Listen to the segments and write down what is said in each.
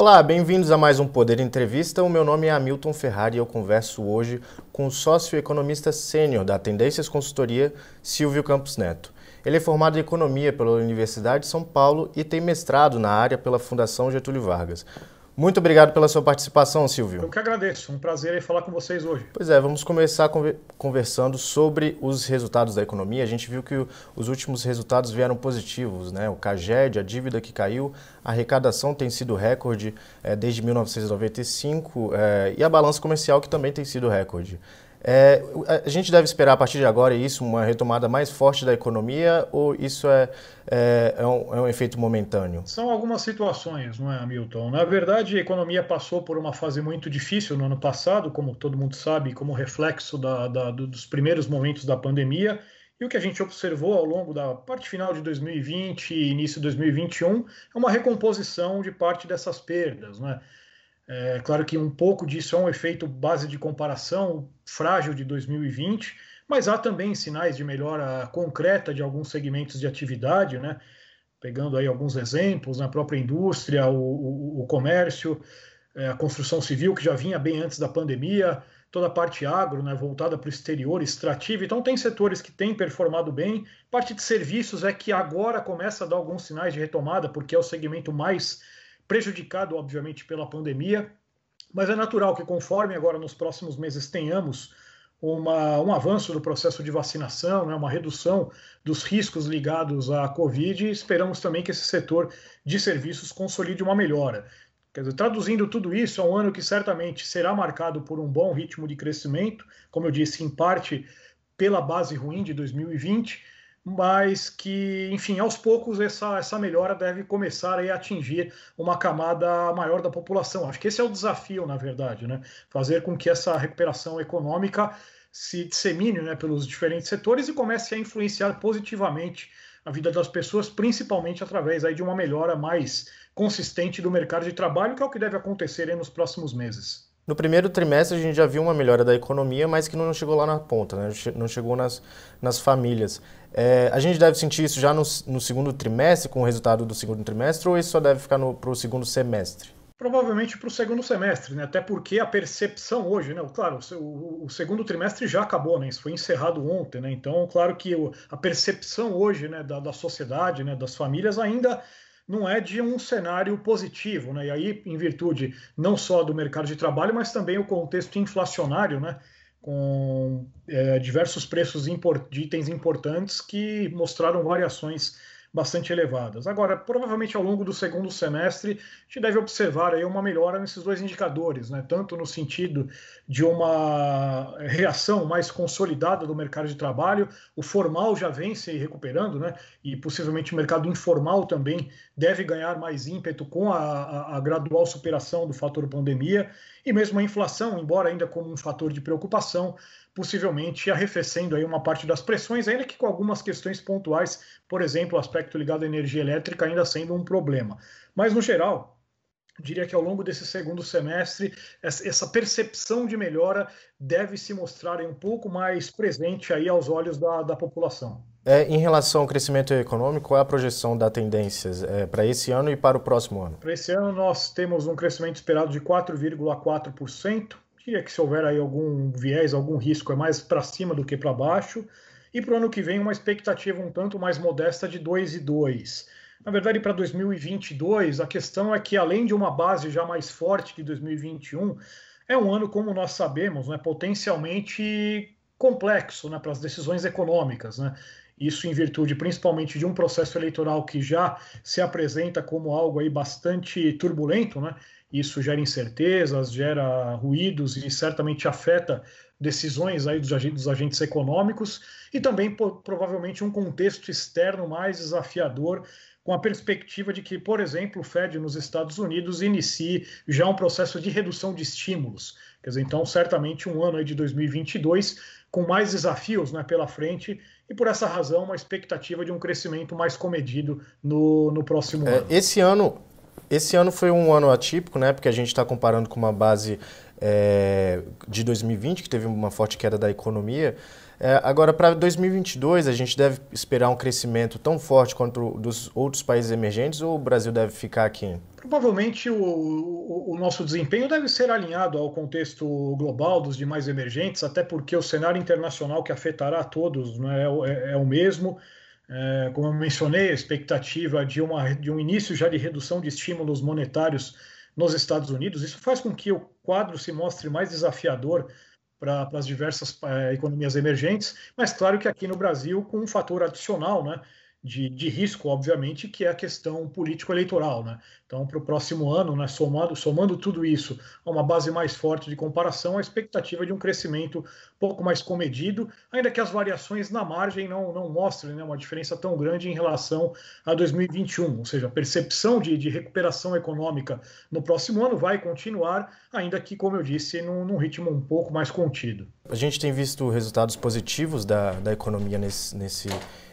Olá, bem-vindos a mais um Poder Entrevista. O meu nome é Hamilton Ferrari e eu converso hoje com o sócio economista sênior da Tendências Consultoria, Silvio Campos Neto. Ele é formado em Economia pela Universidade de São Paulo e tem mestrado na área pela Fundação Getúlio Vargas. Muito obrigado pela sua participação, Silvio. Eu que agradeço. Um prazer falar com vocês hoje. Pois é, vamos começar conversando sobre os resultados da economia. A gente viu que os últimos resultados vieram positivos, né? O CAGED, a dívida que caiu, a arrecadação tem sido recorde é, desde 1995 é, e a balança comercial que também tem sido recorde. É, a gente deve esperar a partir de agora isso, uma retomada mais forte da economia, ou isso é, é, é, um, é, um, efeito momentâneo? São algumas situações, não é, Hamilton? Na verdade, a economia passou por uma fase muito difícil no ano passado, como todo mundo sabe, como reflexo da, da, dos primeiros momentos da pandemia. E o que a gente observou ao longo da parte final de 2020 e início de 2021 é uma recomposição de parte dessas perdas, né? É claro que um pouco disso é um efeito base de comparação frágil de 2020, mas há também sinais de melhora concreta de alguns segmentos de atividade, né? Pegando aí alguns exemplos na própria indústria, o, o, o comércio, é, a construção civil, que já vinha bem antes da pandemia, toda a parte agro, né, voltada para o exterior, extrativa. Então, tem setores que têm performado bem. Parte de serviços é que agora começa a dar alguns sinais de retomada, porque é o segmento mais prejudicado, obviamente, pela pandemia, mas é natural que, conforme agora nos próximos meses tenhamos uma, um avanço do processo de vacinação, né, uma redução dos riscos ligados à Covid, esperamos também que esse setor de serviços consolide uma melhora. Quer dizer, traduzindo tudo isso, é um ano que certamente será marcado por um bom ritmo de crescimento, como eu disse, em parte pela base ruim de 2020, mas que, enfim, aos poucos essa, essa melhora deve começar a atingir uma camada maior da população. Acho que esse é o desafio, na verdade, né? Fazer com que essa recuperação econômica se dissemine né, pelos diferentes setores e comece a influenciar positivamente a vida das pessoas, principalmente através aí de uma melhora mais consistente do mercado de trabalho, que é o que deve acontecer nos próximos meses. No primeiro trimestre a gente já viu uma melhora da economia, mas que não chegou lá na ponta, né? não chegou nas, nas famílias. É, a gente deve sentir isso já no, no, segundo trimestre, com o resultado do segundo trimestre, ou isso só deve ficar para o segundo semestre? Provavelmente para o segundo semestre, né? até porque a percepção hoje, né? claro, o, o, segundo trimestre já acabou, né? isso foi encerrado ontem, né? então, claro que a percepção hoje né, da, da sociedade, né, das famílias, ainda não é de um cenário positivo, né? E aí, em virtude não só do mercado de trabalho, mas também o contexto inflacionário, né? Com é, diversos preços de itens importantes que mostraram variações bastante elevadas. Agora, provavelmente ao longo do segundo semestre, a gente deve observar aí uma melhora nesses dois indicadores, né? tanto no sentido de uma reação mais consolidada do mercado de trabalho, o formal já vem se recuperando, né? e possivelmente o mercado informal também deve ganhar mais ímpeto com a, a, a gradual superação do fator pandemia, e mesmo a inflação, embora ainda como um fator de preocupação, possivelmente arrefecendo aí uma parte das pressões, ainda que com algumas questões pontuais, por exemplo, o aspecto ligado à energia elétrica ainda sendo um problema. Mas, no geral, diria que ao longo desse segundo semestre, essa percepção de melhora deve se mostrar um pouco mais presente aí aos olhos da, da população. É, em relação ao crescimento econômico, qual é a projeção da tendências é, para esse ano e para o próximo ano? Para esse ano, nós temos um crescimento esperado de 4,4%, diria que se houver aí algum viés, algum risco, é mais para cima do que para baixo. E para o ano que vem, uma expectativa um tanto mais modesta de 2,2. Na verdade, para 2022, a questão é que, além de uma base já mais forte que 2021, é um ano, como nós sabemos, né, potencialmente complexo né, para as decisões econômicas. Né? Isso em virtude principalmente de um processo eleitoral que já se apresenta como algo aí bastante turbulento, né? Isso gera incertezas, gera ruídos e certamente afeta decisões aí dos agentes, dos agentes econômicos e também provavelmente um contexto externo mais desafiador com a perspectiva de que, por exemplo, o Fed nos Estados Unidos inicie já um processo de redução de estímulos. Quer dizer, então, certamente um ano aí de 2022 com mais desafios né, pela frente e, por essa razão, uma expectativa de um crescimento mais comedido no, no próximo é, ano. Esse ano esse ano foi um ano atípico, né? Porque a gente está comparando com uma base é, de 2020, que teve uma forte queda da economia. É, agora, para 2022, a gente deve esperar um crescimento tão forte quanto dos outros países emergentes ou o Brasil deve ficar aqui? Provavelmente o, o, o, nosso desempenho deve ser alinhado ao contexto global dos demais emergentes, até porque o cenário internacional que afetará a todos né, é, é, o mesmo. É, como eu mencionei, a expectativa de, uma, de um início já de redução de estímulos monetários nos Estados Unidos, isso faz com que o quadro se mostre mais desafiador para as diversas é, economias emergentes, mas claro que aqui no Brasil, com um fator adicional, né? De, de risco, obviamente, que é a questão político-eleitoral. Né? Então, para o próximo ano, né, somando, somando tudo isso a uma base mais forte de comparação, a expectativa de um crescimento pouco mais comedido, ainda que as variações na margem não, não mostrem né, uma diferença tão grande em relação a 2021. Ou seja, a percepção de, de recuperação econômica no próximo ano vai continuar, ainda que, como eu disse, num, num ritmo um pouco mais contido. A gente tem visto resultados positivos da, da economia nesse, nesse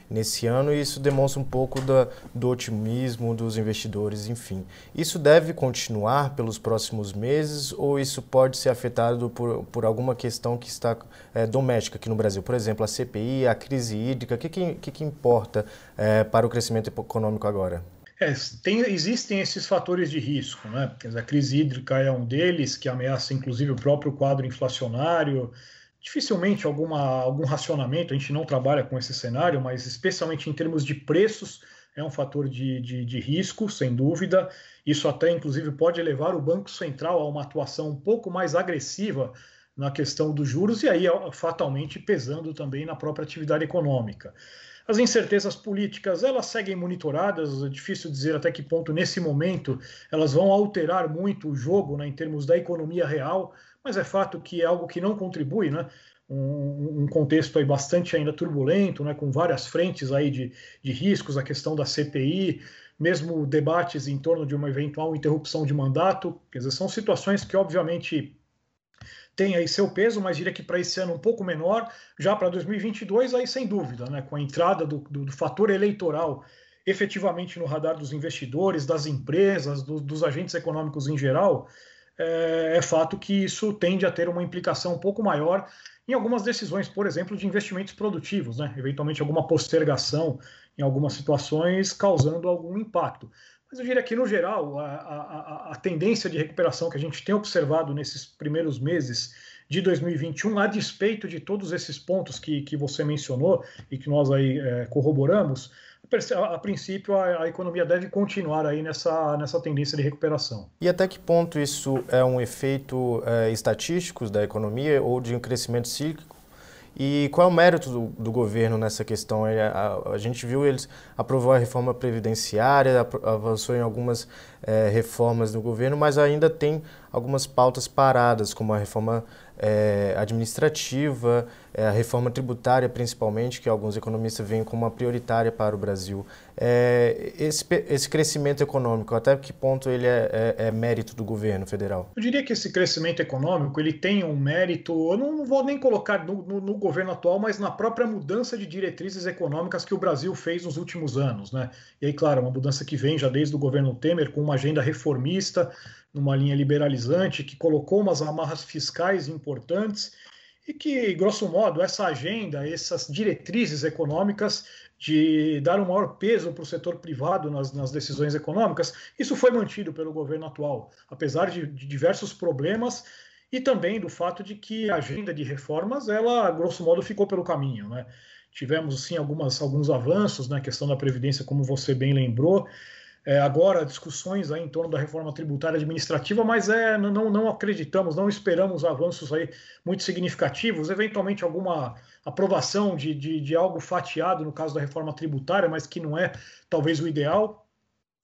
nesse ano e isso demonstra um pouco da, do otimismo dos investidores, enfim. Isso deve continuar pelos próximos meses ou isso pode ser afetado por, por alguma questão que está é, doméstica aqui no Brasil? Por exemplo, a CPI, a crise hídrica, o que, que, que, importa é, para o crescimento econômico agora? É, tem, existem esses fatores de risco, né? a crise hídrica é um deles, que ameaça inclusive o próprio quadro inflacionário, dificilmente alguma, algum racionamento, a gente não trabalha com esse cenário, mas especialmente em termos de preços, é um fator de, de, de, risco, sem dúvida. Isso até, inclusive, pode levar o Banco Central a uma atuação um pouco mais agressiva na questão dos juros e aí, fatalmente, pesando também na própria atividade econômica. As incertezas políticas, elas seguem monitoradas, é difícil dizer até que ponto, nesse momento, elas vão alterar muito o jogo né, em termos da economia real, mas é fato que é algo que não contribui, né? Um, um, contexto aí bastante ainda turbulento, né, com várias frentes aí de, de riscos, a questão da CPI, mesmo debates em torno de uma eventual interrupção de mandato, quer dizer, são situações que obviamente têm aí seu peso, mas diria que para esse ano um pouco menor, já para 2022 aí sem dúvida, né, com a entrada do, do, do fator eleitoral efetivamente no radar dos investidores, das empresas, do, dos agentes econômicos em geral, é, é fato que isso tende a ter uma implicação um pouco maior em algumas decisões, por exemplo, de investimentos produtivos, né? eventualmente alguma postergação em algumas situações, causando algum impacto. Mas eu diria que, no geral, a, a, a, tendência de recuperação que a gente tem observado nesses primeiros meses de 2021, a despeito de todos esses pontos que, que você mencionou e que nós aí é, corroboramos, a princípio a, economia deve continuar aí nessa, nessa tendência de recuperação. E até que ponto isso é um efeito é, estatístico da economia ou de um crescimento cíclico? E qual é o mérito do, do governo nessa questão? A, a, a, gente viu eles aprovou a reforma previdenciária, avançou em algumas é, reformas do governo, mas ainda tem algumas pautas paradas, como a reforma é, administrativa, a reforma tributária, principalmente, que alguns economistas veem como uma prioritária para o Brasil. É, esse, esse crescimento econômico, até que ponto ele é, é, é, mérito do governo federal? Eu diria que esse crescimento econômico ele tem um mérito, eu não, não vou nem colocar no, no, no, governo atual, mas na própria mudança de diretrizes econômicas que o Brasil fez nos últimos anos. Né? E aí, claro, uma mudança que vem já desde o governo Temer, com uma agenda reformista, numa linha liberalizante, que colocou umas amarras fiscais importantes e que, grosso modo, essa agenda, essas diretrizes econômicas de dar um maior peso para o setor privado nas, nas, decisões econômicas, isso foi mantido pelo governo atual, apesar de, de, diversos problemas e também do fato de que a agenda de reformas, ela, grosso modo, ficou pelo caminho. Né? Tivemos, sim, algumas, alguns avanços na questão da Previdência, como você bem lembrou, é, agora discussões aí em torno da reforma tributária administrativa, mas é, não, não acreditamos, não esperamos avanços aí muito significativos, eventualmente alguma aprovação de, de, de algo fatiado no caso da reforma tributária, mas que não é talvez o ideal.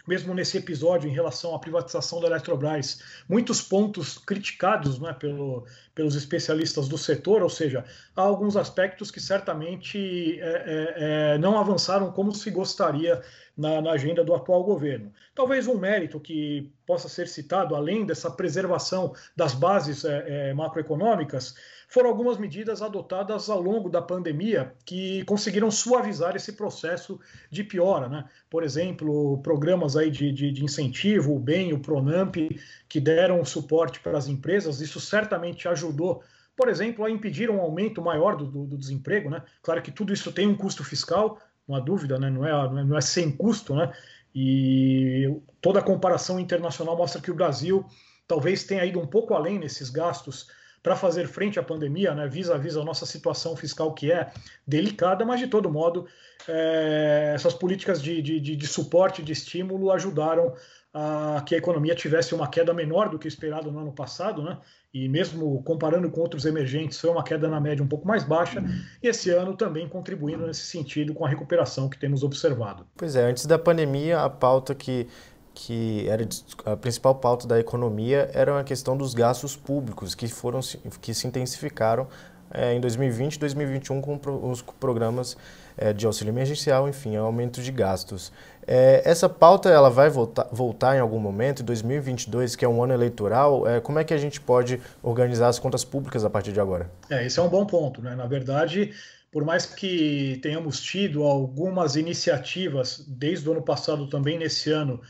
Mesmo nesse episódio em relação à privatização da Eletrobras, muitos pontos criticados né, pelo, pelos especialistas do setor, ou seja, há alguns aspectos que certamente é, é, é, não avançaram como se gostaria na, na, agenda do atual governo. Talvez um mérito que possa ser citado, além dessa preservação das bases é, é, macroeconômicas, foram algumas medidas adotadas ao longo da pandemia que conseguiram suavizar esse processo de piora. Né? Por exemplo, programas aí de, de, de incentivo, o BEM, o PRONAMP, que deram suporte para as empresas, isso certamente ajudou por exemplo, a impedir um aumento maior do, do, do desemprego. Né? Claro que tudo isso tem um custo fiscal, não há dúvida, né? não, é, não, é, sem custo, né? e toda a comparação internacional mostra que o Brasil talvez tenha ido um pouco além nesses gastos para fazer frente à pandemia, né, vis a vis a nossa situação fiscal que é delicada, mas de todo modo é, essas políticas de, de, de, suporte, de estímulo ajudaram a que a economia tivesse uma queda menor do que esperado no ano passado, né? E mesmo comparando com outros emergentes, foi uma queda na média um pouco mais baixa, e esse ano também contribuindo nesse sentido com a recuperação que temos observado. Pois é, antes da pandemia, a pauta que que era a principal pauta da economia era a questão dos gastos públicos, que foram que se intensificaram é, em 2020 e 2021 com os programas é, de auxílio emergencial, enfim, aumento de gastos. É, essa pauta ela vai voltar, voltar em algum momento, em 2022, que é um ano eleitoral, como é que a gente pode organizar as contas públicas a partir de agora? É, esse é um bom ponto. Né? Na verdade, por mais que tenhamos tido algumas iniciativas desde o ano passado, também nesse ano,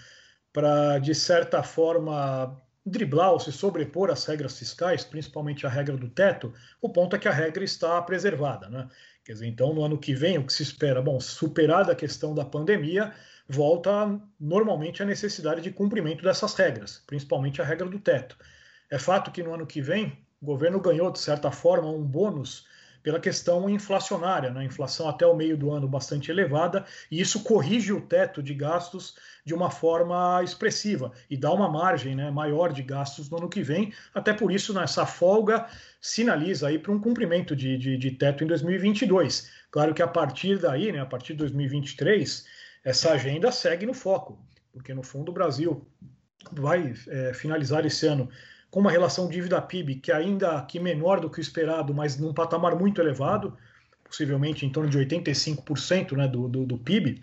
para, de certa forma, driblar ou se sobrepor às regras fiscais, principalmente a regra do teto, o ponto é que a regra está preservada. Né? Quer dizer, então, no ano que vem, o que se espera? Bom, superada a questão da pandemia, volta normalmente a necessidade de cumprimento dessas regras, principalmente a regra do teto. É fato que no ano que vem, o governo ganhou, de certa forma, um bônus pela questão inflacionária, né? inflação até o meio do ano bastante elevada, e isso corrige o teto de gastos de uma forma expressiva e dá uma margem né, maior de gastos no ano que vem. Até por isso, nessa folga sinaliza aí para um cumprimento de, de, de, teto em 2022. Claro que a partir daí, né, a partir de 2023, essa agenda segue no foco, porque no fundo o Brasil vai é, finalizar esse ano com uma relação dívida-PIB que ainda que menor do que o esperado, mas num patamar muito elevado, possivelmente em torno de 85% né, do, do, do PIB.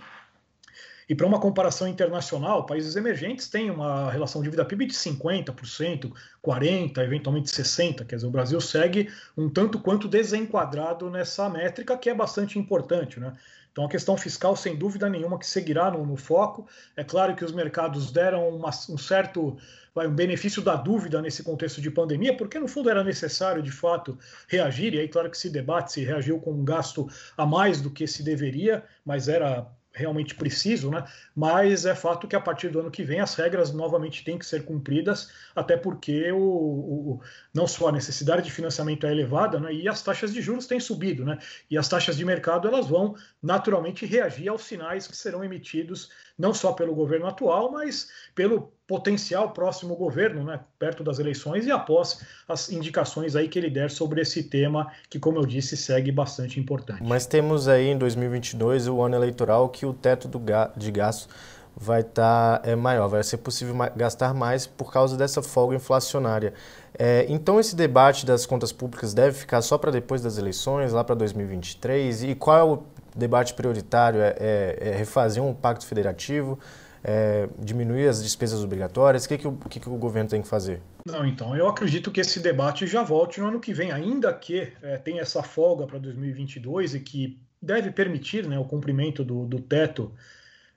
E para uma comparação internacional, países emergentes têm uma relação dívida-PIB de 50%, 40%, eventualmente 60%. Quer dizer, o Brasil segue um tanto quanto desenquadrado nessa métrica, que é bastante importante. Né? Então, a questão fiscal, sem dúvida nenhuma, que seguirá no, no foco. É claro que os mercados deram uma, um certo vai, um benefício da dúvida nesse contexto de pandemia, porque no fundo era necessário de fato reagir, e aí, claro que se debate se reagiu com um gasto a mais do que se deveria, mas era realmente preciso, né? Mas é fato que a partir do ano que vem as regras novamente têm que ser cumpridas, até porque o, o não só a necessidade de financiamento é elevada, né? E as taxas de juros têm subido, né? E as taxas de mercado elas vão naturalmente reagir aos sinais que serão emitidos não só pelo governo atual, mas pelo potencial próximo governo, né, perto das eleições e após as indicações aí que ele der sobre esse tema, que como eu disse, segue bastante importante. Mas temos aí em 2022 o ano eleitoral que o teto do ga de gastos vai estar tá, é, maior, vai ser possível gastar mais por causa dessa folga inflacionária. É, então esse debate das contas públicas deve ficar só para depois das eleições, lá para 2023? E qual é o debate prioritário? É, é, é refazer um pacto federativo? é, diminuir as despesas obrigatórias? O que, que, o, que, que o governo tem que fazer? Não, então, eu acredito que esse debate já volte no ano que vem, ainda que é, tenha essa folga para 2022 e que deve permitir né, o cumprimento do, do teto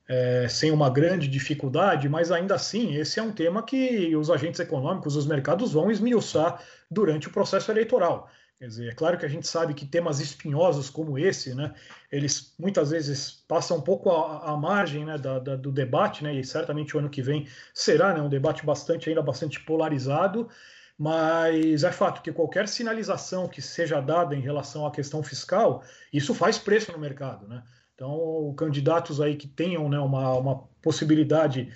é, sem uma grande dificuldade, mas ainda assim, esse é um tema que os agentes econômicos, os mercados vão esmiuçar durante o processo eleitoral. Quer dizer, é claro que a gente sabe que temas espinhosos como esse, né, eles muitas vezes passam um pouco à, margem né, da, da, do debate, né, e certamente o ano que vem será né, um debate bastante ainda bastante polarizado, mas é fato que qualquer sinalização que seja dada em relação à questão fiscal, isso faz preço no mercado, né? Então, candidatos aí que tenham né, uma, uma possibilidade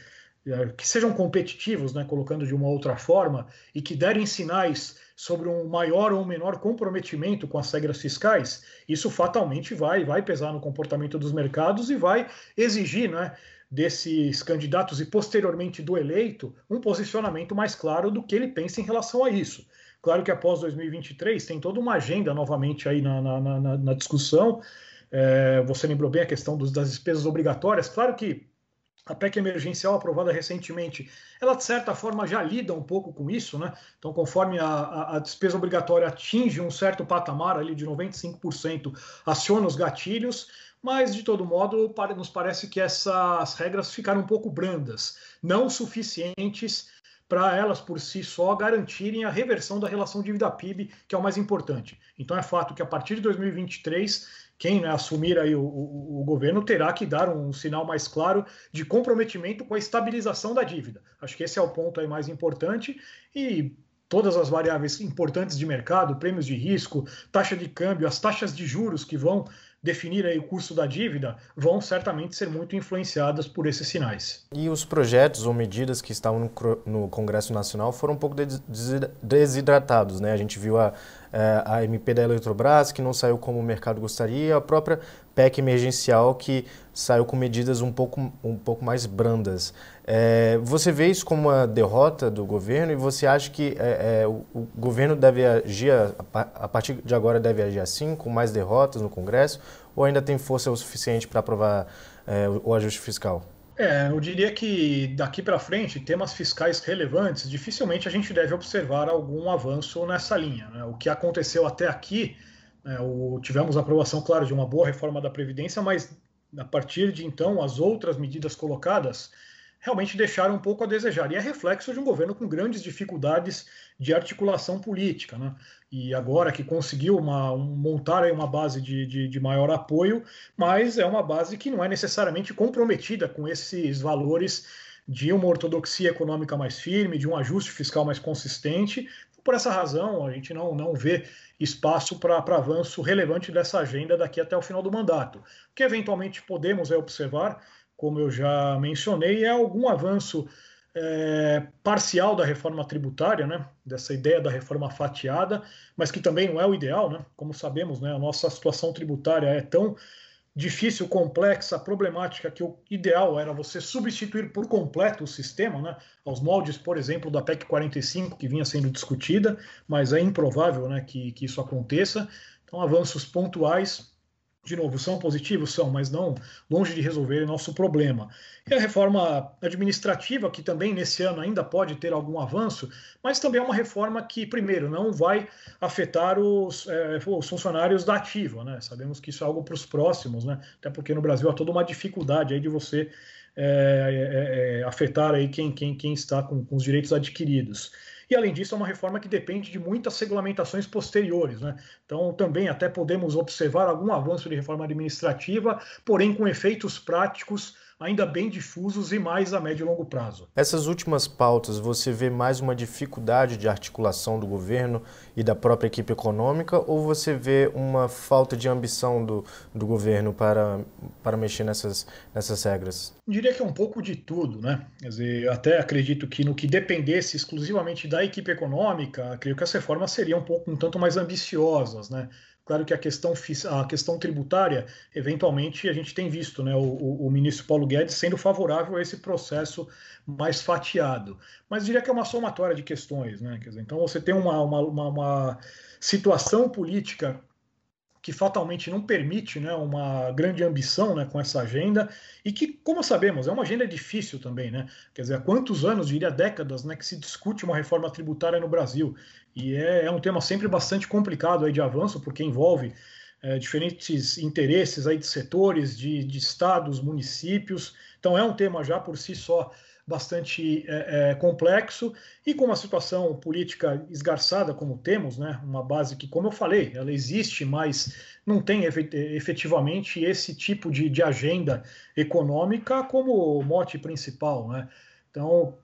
é, que sejam competitivos, né, colocando de uma outra forma, e que derem sinais sobre um maior ou menor comprometimento com as regras fiscais, isso fatalmente vai, vai pesar no comportamento dos mercados e vai exigir né, desses candidatos e posteriormente do eleito um posicionamento mais claro do que ele pensa em relação a isso. Claro que após 2023 tem toda uma agenda novamente aí na, na, na, na discussão. É, você lembrou bem a questão dos, das despesas obrigatórias. Claro que a PEC emergencial aprovada recentemente, ela de certa forma já lida um pouco com isso, né? Então, conforme a, a, a despesa obrigatória atinge um certo patamar ali de 95%, aciona os gatilhos, mas de todo modo nos parece que essas regras ficaram um pouco brandas, não suficientes para elas por si só garantirem a reversão da relação dívida-PIB, que é o mais importante. Então é fato que a partir de 2023 quem né, assumir aí o, o, o, governo terá que dar um sinal mais claro de comprometimento com a estabilização da dívida. Acho que esse é o ponto aí mais importante e todas as variáveis importantes de mercado, prêmios de risco, taxa de câmbio, as taxas de juros que vão definir aí o custo da dívida, vão certamente ser muito influenciadas por esses sinais. E os projetos ou medidas que estavam no, Congresso Nacional foram um pouco desidratados, né? A gente viu a, a MP da Eletrobras, que não saiu como o mercado gostaria, a própria PEC emergencial, que saiu com medidas um pouco, um pouco mais brandas. É, você vê isso como uma derrota do governo e você acha que é, é, o, o, governo deve agir, a partir de agora, deve agir assim, com mais derrotas no Congresso, ou ainda tem força o suficiente para aprovar o ajuste fiscal? É, eu diria que daqui para frente, temas fiscais relevantes, dificilmente a gente deve observar algum avanço nessa linha. Né? O que aconteceu até aqui, né, o, tivemos aprovação, claro, de uma boa reforma da Previdência, mas a partir de então, as outras medidas colocadas realmente deixaram um pouco a desejar. E é reflexo de um governo com grandes dificuldades de articulação política. Né? E agora que conseguiu uma, um, montar aí uma base de, de, de, maior apoio, mas é uma base que não é necessariamente comprometida com esses valores de uma ortodoxia econômica mais firme, de um ajuste fiscal mais consistente. Por essa razão, a gente não, não vê espaço para avanço relevante dessa agenda daqui até o final do mandato. O que eventualmente podemos é, observar como eu já mencionei, é algum avanço é, parcial da reforma tributária, né, dessa ideia da reforma fatiada, mas que também não é o ideal, né? Como sabemos, né, a nossa situação tributária é tão difícil, complexa, problemática que o ideal era você substituir por completo o sistema, né, aos moldes, por exemplo, da PEC 45 que vinha sendo discutida, mas é improvável, né, que, que isso aconteça. Então, avanços pontuais de novo, são positivos? São, mas não longe de resolver nosso problema. E a reforma administrativa, que também nesse ano ainda pode ter algum avanço, mas também é uma reforma que, primeiro, não vai afetar os, é, os funcionários da ativa. Né? Sabemos que isso é algo para os próximos, né? até porque no Brasil há toda uma dificuldade aí de você é, é, é afetar aí quem, quem, quem está com, com os direitos adquiridos. E, além disso, é uma reforma que depende de muitas regulamentações posteriores. Né? Então, também até podemos observar algum avanço de reforma administrativa, porém com efeitos práticos ainda bem difusos e mais a médio e longo prazo. Essas últimas pautas, você vê mais uma dificuldade de articulação do governo e da própria equipe econômica ou você vê uma falta de ambição do, do governo para, para mexer nessas, nessas regras? Eu diria que é um pouco de tudo, né? Quer dizer, até acredito que no que dependesse exclusivamente da equipe econômica, creio que as reformas seriam um pouco um tanto mais ambiciosas, né? Claro que a questão, a questão tributária, eventualmente, a gente tem visto né, o, o, ministro Paulo Guedes sendo favorável a esse processo mais fatiado. Mas diria que é uma somatória de questões. Né? Dizer, então, você tem uma, uma, uma, uma situação política que fatalmente não permite né, uma grande ambição né, com essa agenda e que, como sabemos, é uma agenda difícil também. Né? Quer dizer, há quantos anos, diria décadas, né, que se discute uma reforma tributária no Brasil? E é, é um tema sempre bastante complicado aí de avanço, porque envolve é, diferentes interesses aí de setores, de, de estados, municípios. Então, é um tema já por si só bastante é, é, complexo e com uma situação política esgarçada como temos, né, uma base que, como eu falei, ela existe, mas não tem efetivamente esse tipo de, de agenda econômica como mote principal. Né? Então,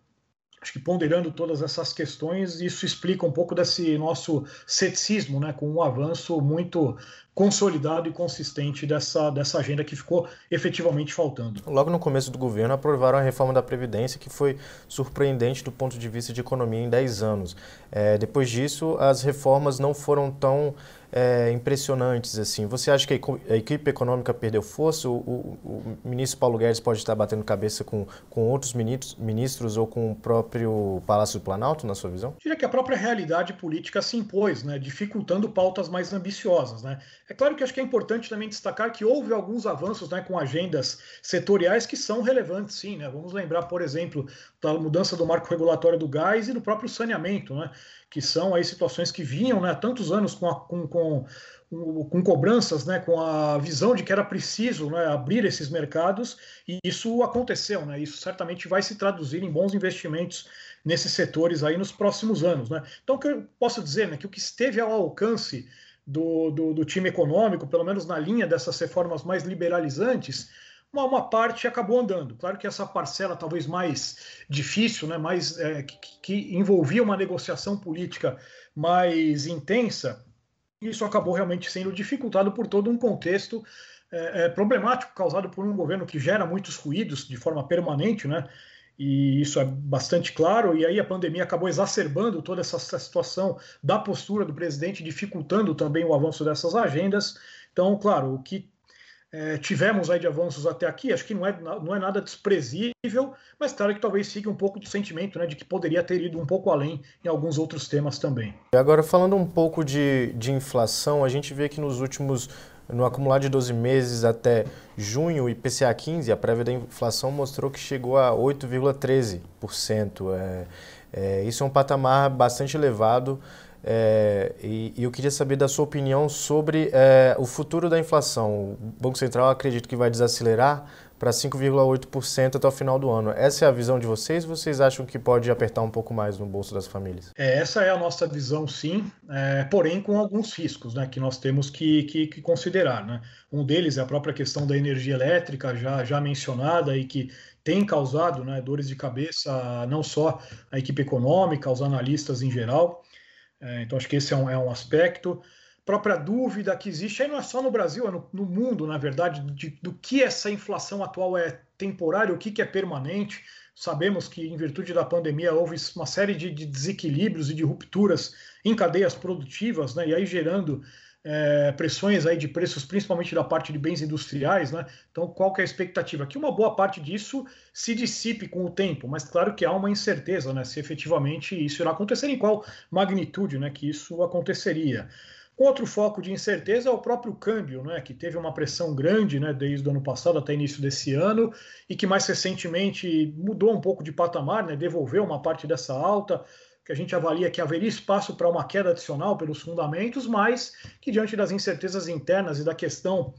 acho que ponderando todas essas questões, isso explica um pouco desse nosso ceticismo, né, com um avanço muito consolidado e consistente dessa, dessa agenda que ficou efetivamente faltando. Logo no começo do governo, aprovaram a reforma da Previdência, que foi surpreendente do ponto de vista de economia em 10 anos. É, depois disso, as reformas não foram tão é, impressionantes. assim. Você acha que a equipe econômica perdeu força? O, o, o, ministro Paulo Guedes pode estar batendo cabeça com, com outros ministros, ministros ou com o próprio Palácio do Planalto, na sua visão? Eu diria que a própria realidade política se impôs, né, dificultando pautas mais ambiciosas. Né? É claro que acho que é importante também destacar que houve alguns avanços né, com agendas setoriais que são relevantes, sim. Né? Vamos lembrar, por exemplo, da mudança do marco regulatório do gás e do próprio saneamento, né? Que são aí situações que vinham né, há tantos anos com, a, com, com, com, cobranças, né, com a visão de que era preciso né, abrir esses mercados, e isso aconteceu. Né, isso certamente vai se traduzir em bons investimentos nesses setores aí nos próximos anos. Né? Então, o que eu posso dizer né, que o que esteve ao alcance do, do, do time econômico, pelo menos na linha dessas reformas mais liberalizantes, uma, uma, parte acabou andando. Claro que essa parcela talvez mais difícil, né, mais, é, que, que, envolvia uma negociação política mais intensa, isso acabou realmente sendo dificultado por todo um contexto é, é, problemático causado por um governo que gera muitos ruídos de forma permanente, né? E isso é bastante claro. E aí a pandemia acabou exacerbando toda essa, essa situação da postura do presidente, dificultando também o avanço dessas agendas. Então, claro, o que é, tivemos aí de avanços até aqui, acho que não é, não é nada desprezível, mas claro que talvez siga um pouco de sentimento né, de que poderia ter ido um pouco além em alguns outros temas também. E agora, falando um pouco de, de inflação, a gente vê que nos últimos, no acumulado de 12 meses até junho, o IPCA 15, a prévia da inflação mostrou que chegou a 8,13%. É, é, isso é um patamar bastante elevado. É, e, e, eu queria saber da sua opinião sobre é, o futuro da inflação. O Banco Central acredita que vai desacelerar para 5,8% até o final do ano. Essa é a visão de vocês? Vocês acham que pode apertar um pouco mais no bolso das famílias? É, essa é a nossa visão, sim, é, porém com alguns riscos né, que nós temos que, que, que, considerar. Né? Um deles é a própria questão da energia elétrica, já, já mencionada, e que tem causado né, dores de cabeça não só à equipe econômica, aos analistas em geral. É, então, acho que esse é um, é um aspecto. Própria dúvida que existe, aí não é só no Brasil, é no, no mundo, na verdade, de, do que essa inflação atual é temporária, o que, que é permanente. Sabemos que, em virtude da pandemia, houve uma série de, de desequilíbrios e de rupturas em cadeias produtivas, né, e aí gerando é, pressões aí de preços, principalmente da parte de bens industriais, né? Então, qual que é a expectativa? Que uma boa parte disso se dissipe com o tempo, mas claro que há uma incerteza, né? Se efetivamente isso irá acontecer, em qual magnitude, né? Que isso aconteceria. Outro foco de incerteza é o próprio câmbio, né, que teve uma pressão grande né, desde o ano passado até início desse ano e que mais recentemente mudou um pouco de patamar, né, devolveu uma parte dessa alta que a gente avalia que haveria espaço para uma queda adicional pelos fundamentos, mas que diante das incertezas internas e da questão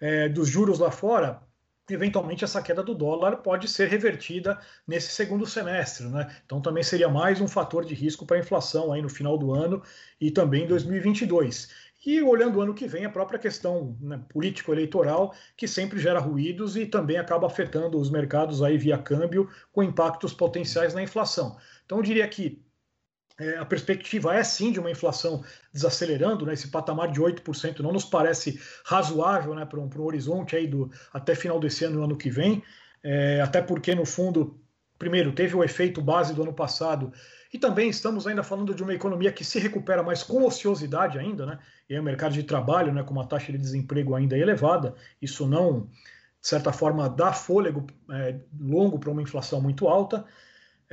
é, dos juros lá fora, eventualmente essa queda do dólar pode ser revertida nesse segundo semestre, né? Então também seria mais um fator de risco para a inflação aí no final do ano e também em 2022. E olhando o ano que vem, a própria questão né, político-eleitoral, que sempre gera ruídos e também acaba afetando os mercados aí via câmbio, com impactos potenciais na inflação. Então eu diria que é, a perspectiva é sim de uma inflação desacelerando, né? esse patamar de 8% não nos parece razoável né, para um, um, horizonte aí do, até final desse ano e ano que vem, é, até porque, no fundo, primeiro, teve o efeito base do ano passado e também estamos ainda falando de uma economia que se recupera, mas com ociosidade ainda, né? e aí o mercado de trabalho, né, com uma taxa de desemprego ainda elevada, isso não, de certa forma, dá fôlego é, longo para uma inflação muito alta.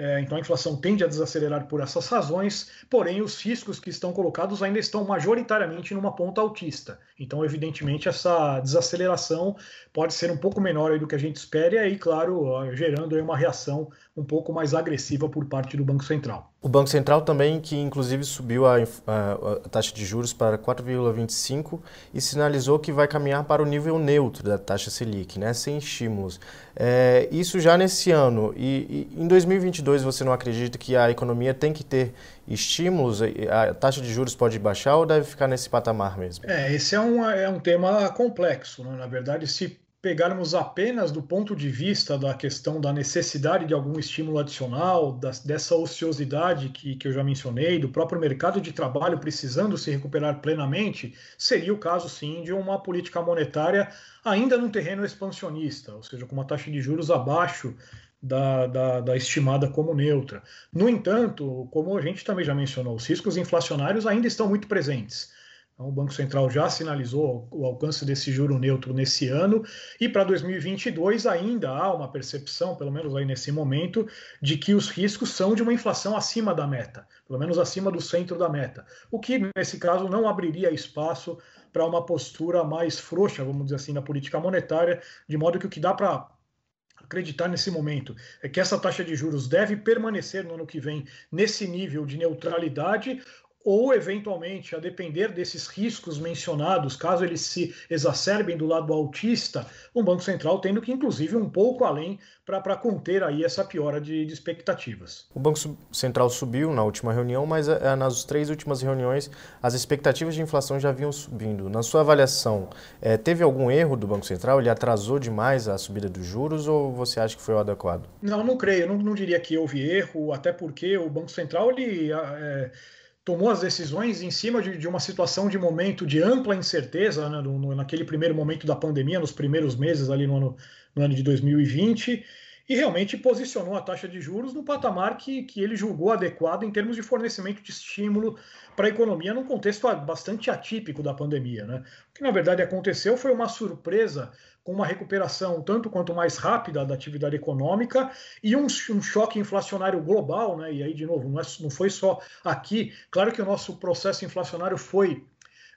É, então a inflação tende a desacelerar por essas razões, porém os riscos que estão colocados ainda estão majoritariamente numa ponta altista. Então, evidentemente, essa desaceleração pode ser um pouco menor do que a gente espera, e aí, claro, gerando uma reação um pouco mais agressiva por parte do Banco Central. O Banco Central também, que inclusive subiu a, a, a taxa de juros para 4,25 e sinalizou que vai caminhar para o nível neutro da taxa Selic, né, sem estímulos. É, isso já nesse ano. E, e, em 2022 você não acredita que a economia tem que ter estímulos? A taxa de juros pode baixar ou deve ficar nesse patamar mesmo? É, esse é um, é um tema complexo. Né? Na verdade, se pegarmos apenas do ponto de vista da questão da necessidade de algum estímulo adicional, dessa ociosidade que, que eu já mencionei, do próprio mercado de trabalho precisando se recuperar plenamente, seria o caso sim de uma política monetária ainda num terreno expansionista, ou seja, com uma taxa de juros abaixo da, da, da, estimada como neutra. No entanto, como a gente também já mencionou, os riscos inflacionários ainda estão muito presentes. Então, o Banco Central já sinalizou o alcance desse juro neutro nesse ano. E para 2022 ainda há uma percepção, pelo menos aí nesse momento, de que os riscos são de uma inflação acima da meta, pelo menos acima do centro da meta, o que nesse caso não abriria espaço para uma postura mais frouxa, vamos dizer assim, na política monetária, de modo que o que dá para acreditar nesse momento é que essa taxa de juros deve permanecer no ano que vem nesse nível de neutralidade ou, eventualmente, a depender desses riscos mencionados, caso eles se exacerbem do lado autista, o Banco Central tendo que, inclusive, um pouco além para conter aí essa piora de, de, expectativas. O Banco Central subiu na última reunião, mas é, nas três últimas reuniões as expectativas de inflação já vinham subindo. Na sua avaliação, é, teve algum erro do Banco Central? Ele atrasou demais a subida dos juros ou você acha que foi o adequado? Não, não creio. Não, não diria que houve erro, até porque o Banco Central ele, é, tomou as decisões em cima de, de, uma situação de momento de ampla incerteza, né, no, naquele primeiro momento da pandemia, nos primeiros meses ali no ano, no ano de 2020, e realmente posicionou a taxa de juros no patamar que, que ele julgou adequado em termos de fornecimento de estímulo para a economia num contexto bastante atípico da pandemia. Né? O que na verdade aconteceu foi uma surpresa com uma recuperação tanto quanto mais rápida da atividade econômica e um, um choque inflacionário global, né? E aí, de novo, não, é, não foi só aqui. Claro que o nosso processo inflacionário foi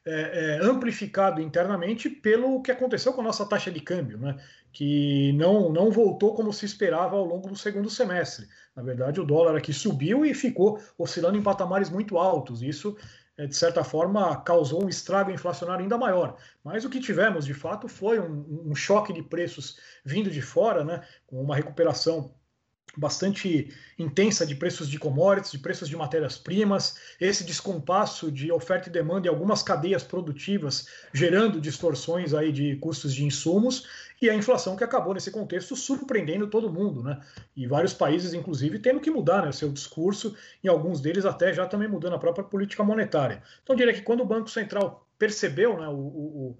é, é, amplificado internamente pelo que aconteceu com a nossa taxa de câmbio, né? que não, não voltou como se esperava ao longo do segundo semestre. Na verdade, o dólar aqui subiu e ficou oscilando em patamares muito altos. Isso é, de certa forma, causou um estrago inflacionário ainda maior. Mas o que tivemos, de fato, foi um, um choque de preços vindo de fora, né, com uma recuperação bastante intensa de preços de commodities, de preços de matérias-primas, esse descompasso de oferta e demanda em algumas cadeias produtivas, gerando distorções aí de custos de insumos, e a inflação que acabou nesse contexto surpreendendo todo mundo, né? E vários países, inclusive, tendo que mudar né, o seu discurso, e alguns deles até já também mudando a própria política monetária. Então, eu diria que quando o Banco Central percebeu né, o, o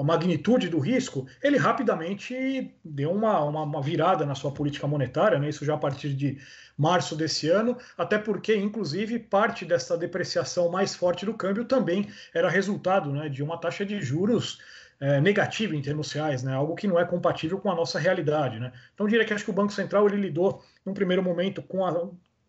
a magnitude do risco, ele rapidamente deu uma, uma, uma, virada na sua política monetária, né? isso já a partir de março desse ano, até porque, inclusive, parte dessa depreciação mais forte do câmbio também era resultado né, de uma taxa de juros é, negativa em termos reais, né? algo que não é compatível com a nossa realidade. Né? Então, eu diria que acho que o Banco Central ele lidou, num primeiro momento, com a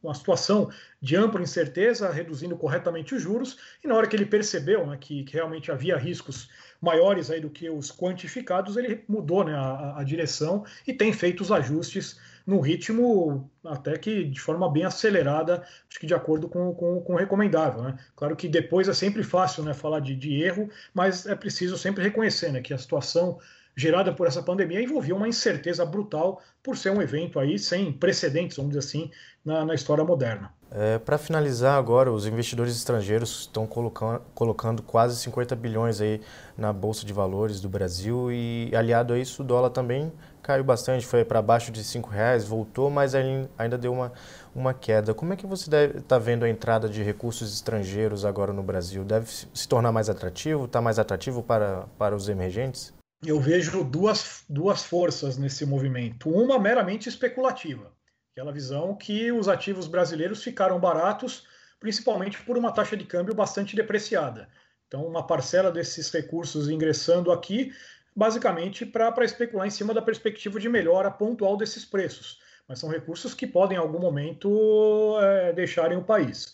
uma situação de ampla incerteza, reduzindo corretamente os juros, e na hora que ele percebeu né, que, que, realmente havia riscos maiores aí do que os quantificados, ele mudou né, a, a, direção e tem feito os ajustes no ritmo até que de forma bem acelerada, acho que de acordo com, com, com o recomendável. Né? Claro que depois é sempre fácil né, falar de, de erro, mas é preciso sempre reconhecer né, que a situação gerada por essa pandemia envolvia uma incerteza brutal por ser um evento aí sem precedentes, vamos dizer assim, na, na história moderna. É, Para finalizar agora, os investidores estrangeiros estão colocando, colocando quase 50 bilhões aí na Bolsa de Valores do Brasil e aliado a isso o dólar também caiu bastante, foi para baixo de R$ reais, voltou, mas ainda deu uma, uma queda. Como é que você está vendo a entrada de recursos estrangeiros agora no Brasil? Deve se tornar mais atrativo? Está mais atrativo para, para os emergentes? Eu vejo duas, duas forças nesse movimento. Uma meramente especulativa, aquela visão que os ativos brasileiros ficaram baratos, principalmente por uma taxa de câmbio bastante depreciada. Então, uma parcela desses recursos ingressando aqui, basicamente para especular em cima da perspectiva de melhora pontual desses preços. Mas são recursos que podem, em algum momento, é, deixarem o país.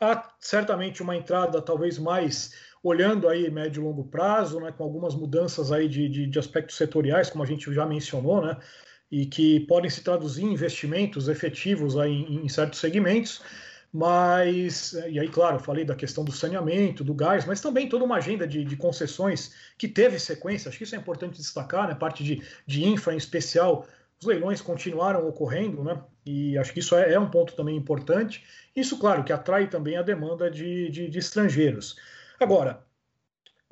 Há certamente uma entrada talvez mais olhando aí médio e longo prazo, né, com algumas mudanças aí de, de, de aspectos setoriais, como a gente já mencionou, né, e que podem se traduzir em investimentos efetivos aí em, em certos segmentos, mas, e aí, claro, eu falei da questão do saneamento, do gás, mas também toda uma agenda de, de concessões que teve sequência, acho que isso é importante destacar, né, parte de, de infra em especial, os leilões continuaram ocorrendo, né? E acho que isso é, é um ponto também importante. Isso, claro, que atrai também a demanda de, de, de estrangeiros. Agora,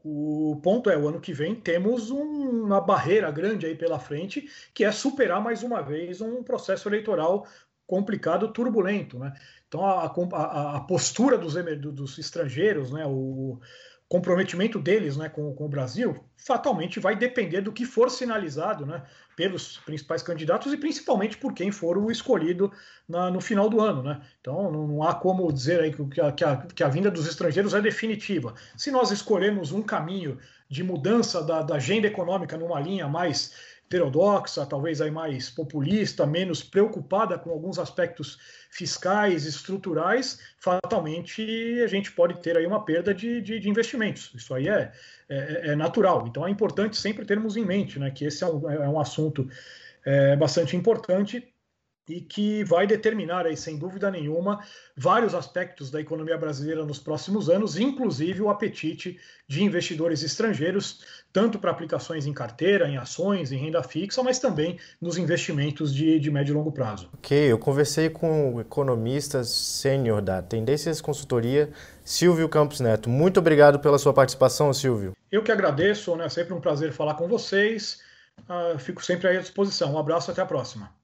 o ponto é, o ano que vem temos um, uma barreira grande aí pela frente, que é superar mais uma vez um processo eleitoral complicado, turbulento, né? Então a, a, a postura dos, dos estrangeiros, né? O, comprometimento deles né, com, com, o Brasil fatalmente vai depender do que for sinalizado né, pelos principais candidatos e principalmente por quem for o escolhido na, no final do ano. Né? Então não, não há como dizer aí que a, que, a, que a vinda dos estrangeiros é definitiva. Se nós escolhermos um caminho de mudança da, da agenda econômica numa linha mais heterodoxa, talvez aí mais populista, menos preocupada com alguns aspectos fiscais, estruturais, fatalmente a gente pode ter aí uma perda de, de, de investimentos. Isso aí é, é, é, natural. Então é importante sempre termos em mente né, que esse é um, é um assunto é, bastante importante e que vai determinar, aí, sem dúvida nenhuma, vários aspectos da economia brasileira nos próximos anos, inclusive o apetite de investidores estrangeiros, tanto para aplicações em carteira, em ações, em renda fixa, mas também nos investimentos de, de médio e longo prazo. Ok, eu conversei com o economista sênior da Tendências Consultoria, Silvio Campos Neto. Muito obrigado pela sua participação, Silvio. Eu que agradeço, né? sempre um prazer falar com vocês. Uh, fico sempre à disposição. Um abraço e até a próxima.